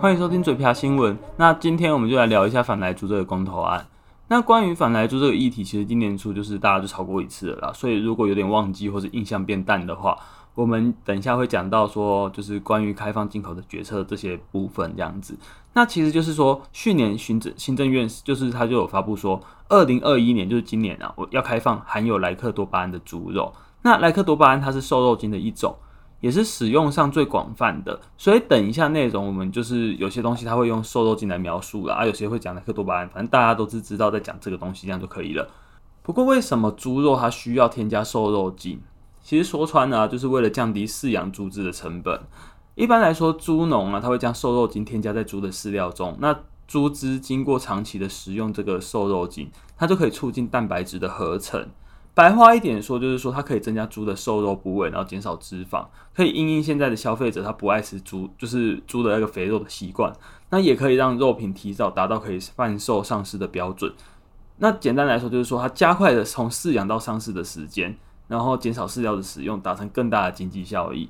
欢迎收听嘴瓢新闻。那今天我们就来聊一下反来猪这个公投案。那关于反来猪这个议题，其实今年初就是大家就吵过一次了啦。所以如果有点忘记或者印象变淡的话，我们等一下会讲到说，就是关于开放进口的决策这些部分这样子。那其实就是说，去年行政行政院就是他就有发布说，二零二一年就是今年啊，我要开放含有莱克多巴胺的猪肉。那莱克多巴胺它是瘦肉精的一种。也是使用上最广泛的，所以等一下内容我们就是有些东西它会用瘦肉精来描述了啊，有些会讲莱克多巴胺，反正大家都是知道在讲这个东西，这样就可以了。不过为什么猪肉它需要添加瘦肉精？其实说穿了，就是为了降低饲养猪只的成本。一般来说，猪农啊，他会将瘦肉精添加在猪的饲料中，那猪只经过长期的食用这个瘦肉精，它就可以促进蛋白质的合成。白话一点说，就是说它可以增加猪的瘦肉部位，然后减少脂肪，可以因应现在的消费者他不爱吃猪，就是猪的那个肥肉的习惯，那也可以让肉品提早达到可以贩售上市的标准。那简单来说，就是说它加快了从饲养到上市的时间，然后减少饲料的使用，达成更大的经济效益。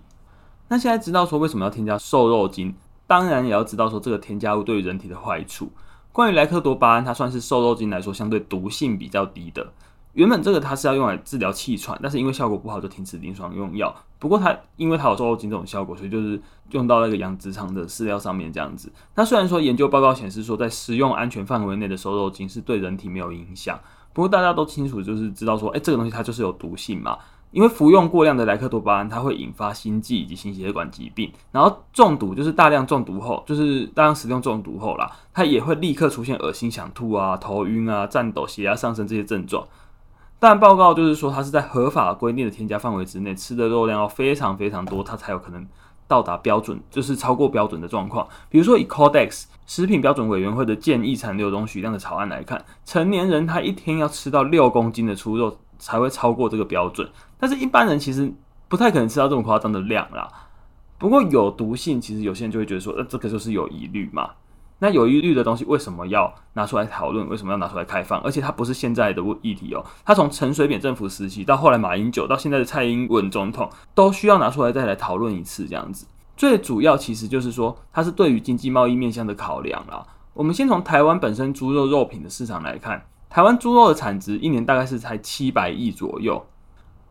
那现在知道说为什么要添加瘦肉精，当然也要知道说这个添加物对于人体的坏处。关于莱克多巴胺，它算是瘦肉精来说相对毒性比较低的。原本这个它是要用来治疗气喘，但是因为效果不好就停止临床用药。不过它因为它有瘦肉精这种效果，所以就是用到那个养殖场的饲料上面这样子。那虽然说研究报告显示说在食用安全范围内的瘦肉精是对人体没有影响，不过大家都清楚就是知道说，哎、欸，这个东西它就是有毒性嘛。因为服用过量的莱克多巴胺，它会引发心悸以及心血管疾病。然后中毒就是大量中毒后，就是大量食用中毒后啦，它也会立刻出现恶心、想吐啊、头晕啊、颤抖、血压上升这些症状。但报告就是说，它是在合法规定的添加范围之内，吃的肉量要非常非常多，它才有可能到达标准，就是超过标准的状况。比如说，以 Codex 食品标准委员会的建议残留容许量的草案来看，成年人他一天要吃到六公斤的猪肉才会超过这个标准，但是一般人其实不太可能吃到这么夸张的量啦。不过有毒性，其实有些人就会觉得说，呃，这个就是有疑虑嘛。那有疑虑的东西为什么要拿出来讨论？为什么要拿出来开放？而且它不是现在的议题哦，它从陈水扁政府时期到后来马英九到现在的蔡英文总统都需要拿出来再来讨论一次这样子。最主要其实就是说，它是对于经济贸易面向的考量啦。我们先从台湾本身猪肉肉品的市场来看，台湾猪肉的产值一年大概是才七百亿左右，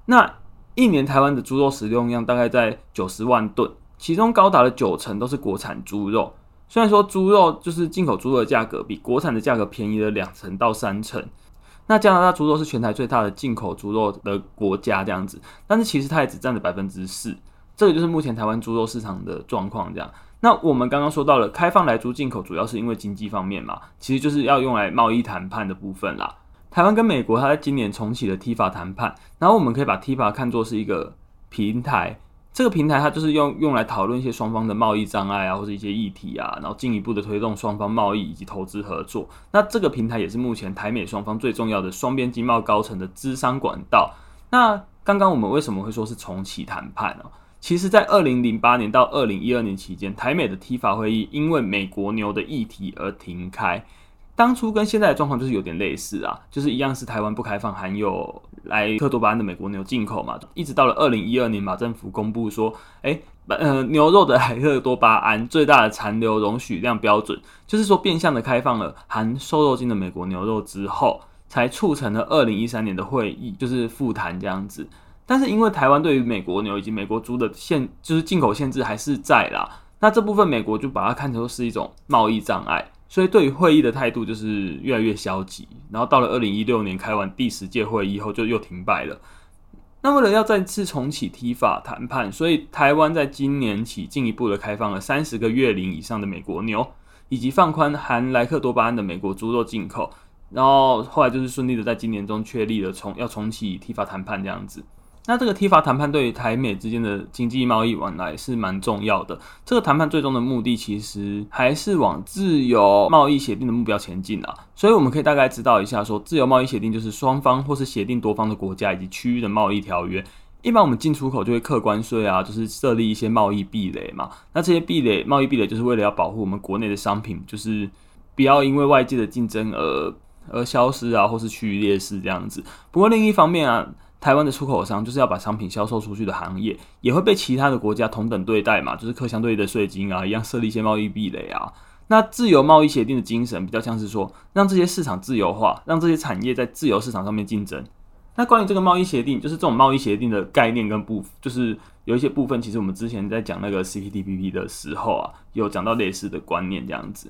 那一年台湾的猪肉食用量大概在九十万吨，其中高达了九成都是国产猪肉。虽然说猪肉就是进口猪肉的价格比国产的价格便宜了两成到三成，那加拿大猪肉是全台最大的进口猪肉的国家这样子，但是其实它也只占了百分之四，这个就是目前台湾猪肉市场的状况这样。那我们刚刚说到了开放来猪进口，主要是因为经济方面嘛，其实就是要用来贸易谈判的部分啦。台湾跟美国它在今年重启了 TIFA 谈判，然后我们可以把 TIFA 看作是一个平台。这个平台它就是用用来讨论一些双方的贸易障碍啊，或者一些议题啊，然后进一步的推动双方贸易以及投资合作。那这个平台也是目前台美双方最重要的双边经贸高层的资商管道。那刚刚我们为什么会说是重启谈判呢？其实，在二零零八年到二零一二年期间，台美的 TIFA 会议因为美国牛的议题而停开。当初跟现在的状况就是有点类似啊，就是一样是台湾不开放含有莱克多巴胺的美国牛进口嘛，一直到了二零一二年，马政府公布说，哎，呃，牛肉的莱克多巴胺最大的残留容许量标准，就是说变相的开放了含瘦肉精的美国牛肉之后，才促成了二零一三年的会议，就是复谈这样子。但是因为台湾对于美国牛以及美国猪的限，就是进口限制还是在啦，那这部分美国就把它看成是一种贸易障碍。所以对于会议的态度就是越来越消极，然后到了二零一六年开完第十届会议后就又停摆了。那为了要再次重启 T 法谈判，所以台湾在今年起进一步的开放了三十个月龄以上的美国牛，以及放宽含莱克多巴胺的美国猪肉进口，然后后来就是顺利的在今年中确立了重要重启 T 法谈判这样子。那这个 TIFA 谈判对于台美之间的经济贸易往来是蛮重要的。这个谈判最终的目的其实还是往自由贸易协定的目标前进啊。所以我们可以大概知道一下，说自由贸易协定就是双方或是协定多方的国家以及区域的贸易条约。一般我们进出口就会课关税啊，就是设立一些贸易壁垒嘛。那这些壁垒、贸易壁垒就是为了要保护我们国内的商品，就是不要因为外界的竞争而而消失啊，或是趋于劣势这样子。不过另一方面啊。台湾的出口商就是要把商品销售出去的行业，也会被其他的国家同等对待嘛，就是课相对的税金啊，一样设立一些贸易壁垒啊。那自由贸易协定的精神比较像是说，让这些市场自由化，让这些产业在自由市场上面竞争。那关于这个贸易协定，就是这种贸易协定的概念跟部，就是有一些部分，其实我们之前在讲那个 CPTPP 的时候啊，有讲到类似的观念这样子。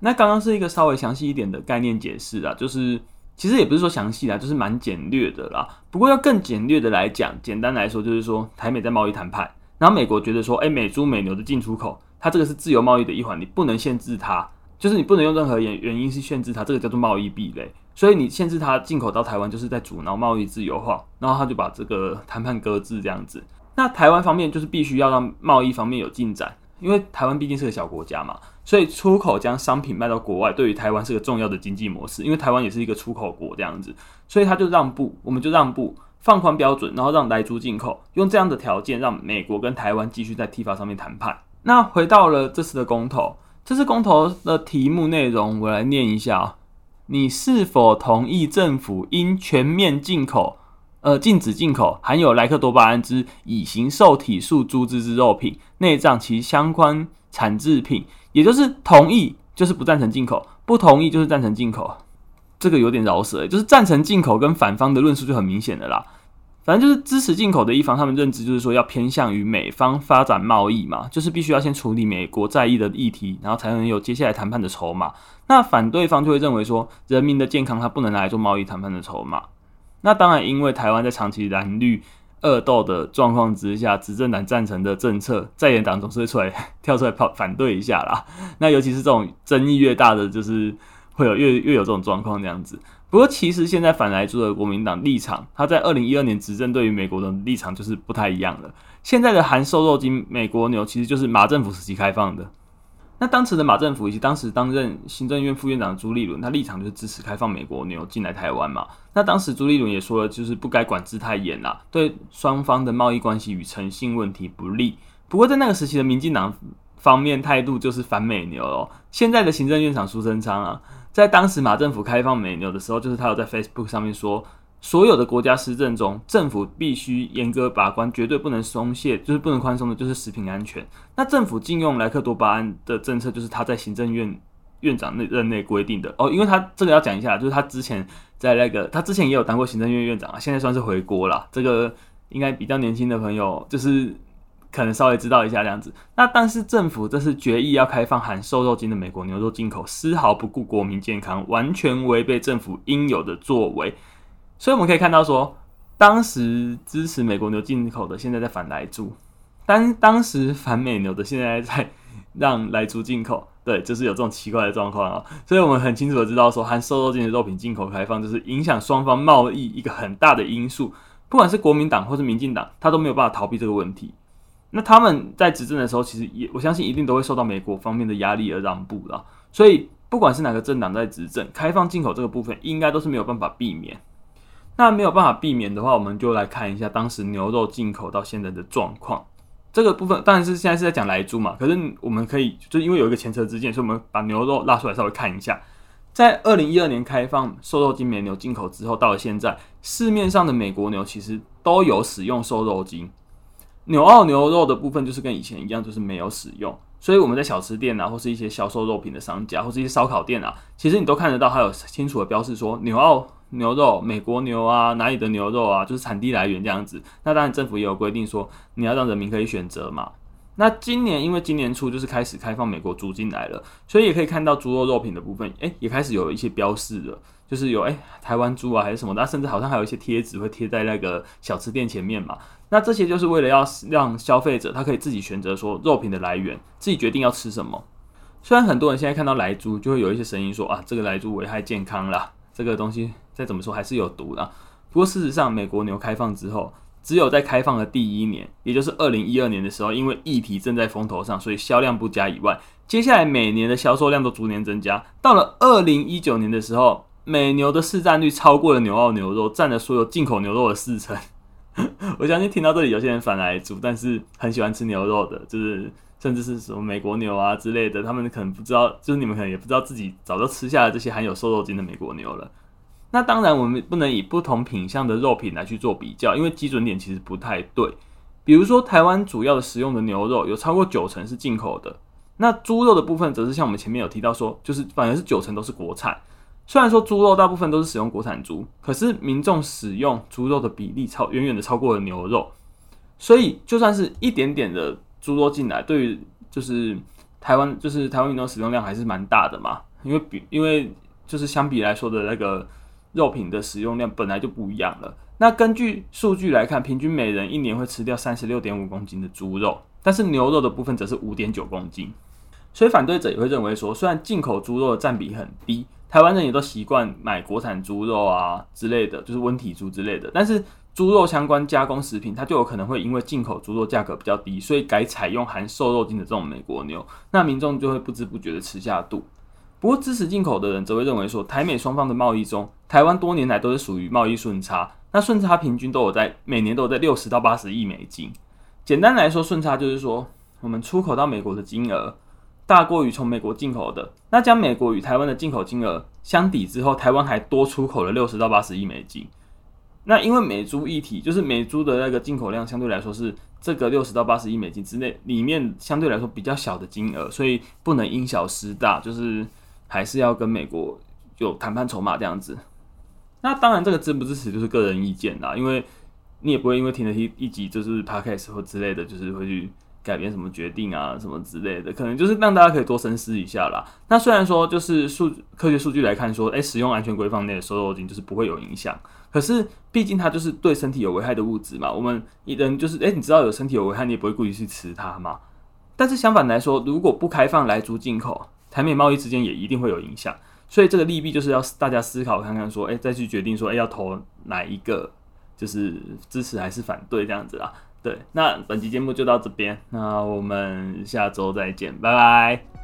那刚刚是一个稍微详细一点的概念解释啊，就是其实也不是说详细啦，就是蛮简略的啦。不过要更简略的来讲，简单来说就是说，台美在贸易谈判，然后美国觉得说，哎，美猪美牛的进出口，它这个是自由贸易的一环，你不能限制它，就是你不能用任何原原因去限制它，这个叫做贸易壁垒。所以你限制它进口到台湾，就是在阻挠贸易自由化，然后他就把这个谈判搁置这样子。那台湾方面就是必须要让贸易方面有进展，因为台湾毕竟是个小国家嘛，所以出口将商品卖到国外，对于台湾是个重要的经济模式。因为台湾也是一个出口国这样子，所以他就让步，我们就让步，放宽标准，然后让来猪进口，用这样的条件让美国跟台湾继续在 T 法上面谈判。那回到了这次的公投，这次公投的题目内容，我来念一下。你是否同意政府应全面进口，呃，禁止进口含有莱克多巴胺之乙型受体素猪只之肉品、内脏其相关产制品？也就是同意就是不赞成进口，不同意就是赞成进口。这个有点饶舌，就是赞成进口跟反方的论述就很明显的啦。反正就是支持进口的一方，他们认知就是说要偏向于美方发展贸易嘛，就是必须要先处理美国在意的议题，然后才能有接下来谈判的筹码。那反对方就会认为说，人民的健康它不能拿来做贸易谈判的筹码。那当然，因为台湾在长期蓝绿恶斗的状况之下，执政党赞成的政策，在野党总是会出来 跳出来跑反对一下啦。那尤其是这种争议越大的，就是会有越越有这种状况这样子。不过，其实现在反莱猪的国民党立场，他在二零一二年执政，对于美国的立场就是不太一样了。现在的含瘦肉精美国牛，其实就是马政府时期开放的。那当时的马政府以及当时担任行政院副院长的朱立伦，他立场就是支持开放美国牛进来台湾嘛。那当时朱立伦也说了，就是不该管制太严啦，对双方的贸易关系与诚信问题不利。不过在那个时期的民进党方面态度就是反美牛哦。现在的行政院长苏贞昌啊。在当时马政府开放美牛的时候，就是他有在 Facebook 上面说，所有的国家施政中，政府必须严格把关，绝对不能松懈，就是不能宽松的，就是食品安全。那政府禁用莱克多巴胺的政策，就是他在行政院院长那任内规定的哦，因为他这个要讲一下，就是他之前在那个，他之前也有当过行政院院长啊，现在算是回国了。这个应该比较年轻的朋友就是。可能稍微知道一下这样子，那但是政府这是决议要开放含瘦肉精的美国牛肉进口，丝毫不顾国民健康，完全违背政府应有的作为。所以我们可以看到说，当时支持美国牛进口的，现在在反莱猪；但当时反美牛的，现在在 让莱猪进口。对，就是有这种奇怪的状况啊。所以我们很清楚的知道说，含瘦肉精的肉品进口开放，就是影响双方贸易一个很大的因素。不管是国民党或是民进党，他都没有办法逃避这个问题。那他们在执政的时候，其实也我相信一定都会受到美国方面的压力而让步的。所以不管是哪个政党在执政，开放进口这个部分应该都是没有办法避免。那没有办法避免的话，我们就来看一下当时牛肉进口到现在的状况。这个部分当然是现在是在讲来猪嘛，可是我们可以就因为有一个前车之鉴，所以我们把牛肉拉出来稍微看一下。在二零一二年开放瘦肉精美牛进口之后，到了现在，市面上的美国牛其实都有使用瘦肉精。纽澳牛肉的部分就是跟以前一样，就是没有使用，所以我们在小吃店啊，或是一些销售肉品的商家，或是一些烧烤店啊，其实你都看得到，它有清楚的标示说纽澳牛肉、美国牛啊，哪里的牛肉啊，就是产地来源这样子。那当然政府也有规定说，你要让人民可以选择嘛。那今年因为今年初就是开始开放美国猪进来了，所以也可以看到猪肉肉品的部分，诶，也开始有一些标示了，就是有诶台湾猪啊还是什么的，那甚至好像还有一些贴纸会贴在那个小吃店前面嘛。那这些就是为了要让消费者他可以自己选择说肉品的来源，自己决定要吃什么。虽然很多人现在看到莱猪就会有一些声音说啊，这个莱猪危害健康啦，这个东西再怎么说还是有毒的。不过事实上，美国牛开放之后，只有在开放的第一年，也就是二零一二年的时候，因为议题正在风头上，所以销量不佳以外，接下来每年的销售量都逐年增加。到了二零一九年的时候，美牛的市占率超过了牛澳牛肉，占了所有进口牛肉的四成。我相信听到这里，有些人反来煮，但是很喜欢吃牛肉的，就是甚至是什么美国牛啊之类的，他们可能不知道，就是你们可能也不知道自己早就吃下了这些含有瘦肉精的美国牛了。那当然，我们不能以不同品相的肉品来去做比较，因为基准点其实不太对。比如说，台湾主要的食用的牛肉有超过九成是进口的，那猪肉的部分则是像我们前面有提到说，就是反而是九成都是国产。虽然说猪肉大部分都是使用国产猪，可是民众使用猪肉的比例超远远的超过了牛肉，所以就算是一点点的猪肉进来，对于就是台湾就是台湾民众使用量还是蛮大的嘛，因为比因为就是相比来说的那个。肉品的使用量本来就不一样了。那根据数据来看，平均每人一年会吃掉三十六点五公斤的猪肉，但是牛肉的部分则是五点九公斤。所以反对者也会认为说，虽然进口猪肉的占比很低，台湾人也都习惯买国产猪肉啊之类的，就是温体猪之类的，但是猪肉相关加工食品，它就有可能会因为进口猪肉价格比较低，所以改采用含瘦肉精的这种美国牛，那民众就会不知不觉的吃下肚。不过支持进口的人则会认为说，台美双方的贸易中，台湾多年来都是属于贸易顺差，那顺差平均都有在每年都有在六十到八十亿美金。简单来说，顺差就是说，我们出口到美国的金额大过于从美国进口的，那将美国与台湾的进口金额相抵之后，台湾还多出口了六十到八十亿美金。那因为美猪一体，就是美猪的那个进口量相对来说是这个六十到八十亿美金之内里面相对来说比较小的金额，所以不能因小失大，就是。还是要跟美国有谈判筹码这样子。那当然，这个支不支持就是个人意见啦，因为你也不会因为听了一一集就是 podcast 或之类的，就是会去改变什么决定啊什么之类的，可能就是让大家可以多深思一下啦。那虽然说就是数科学数据来看说，诶、使用安全规范内的瘦肉精就是不会有影响，可是毕竟它就是对身体有危害的物质嘛。我们一人就是诶、你知道有身体有危害，你也不会故意去吃它嘛。但是相反来说，如果不开放来猪进口，台美贸易之间也一定会有影响，所以这个利弊就是要大家思考看看，说，哎，再去决定说，哎，要投哪一个，就是支持还是反对这样子啦。对，那本期节目就到这边，那我们下周再见，拜拜。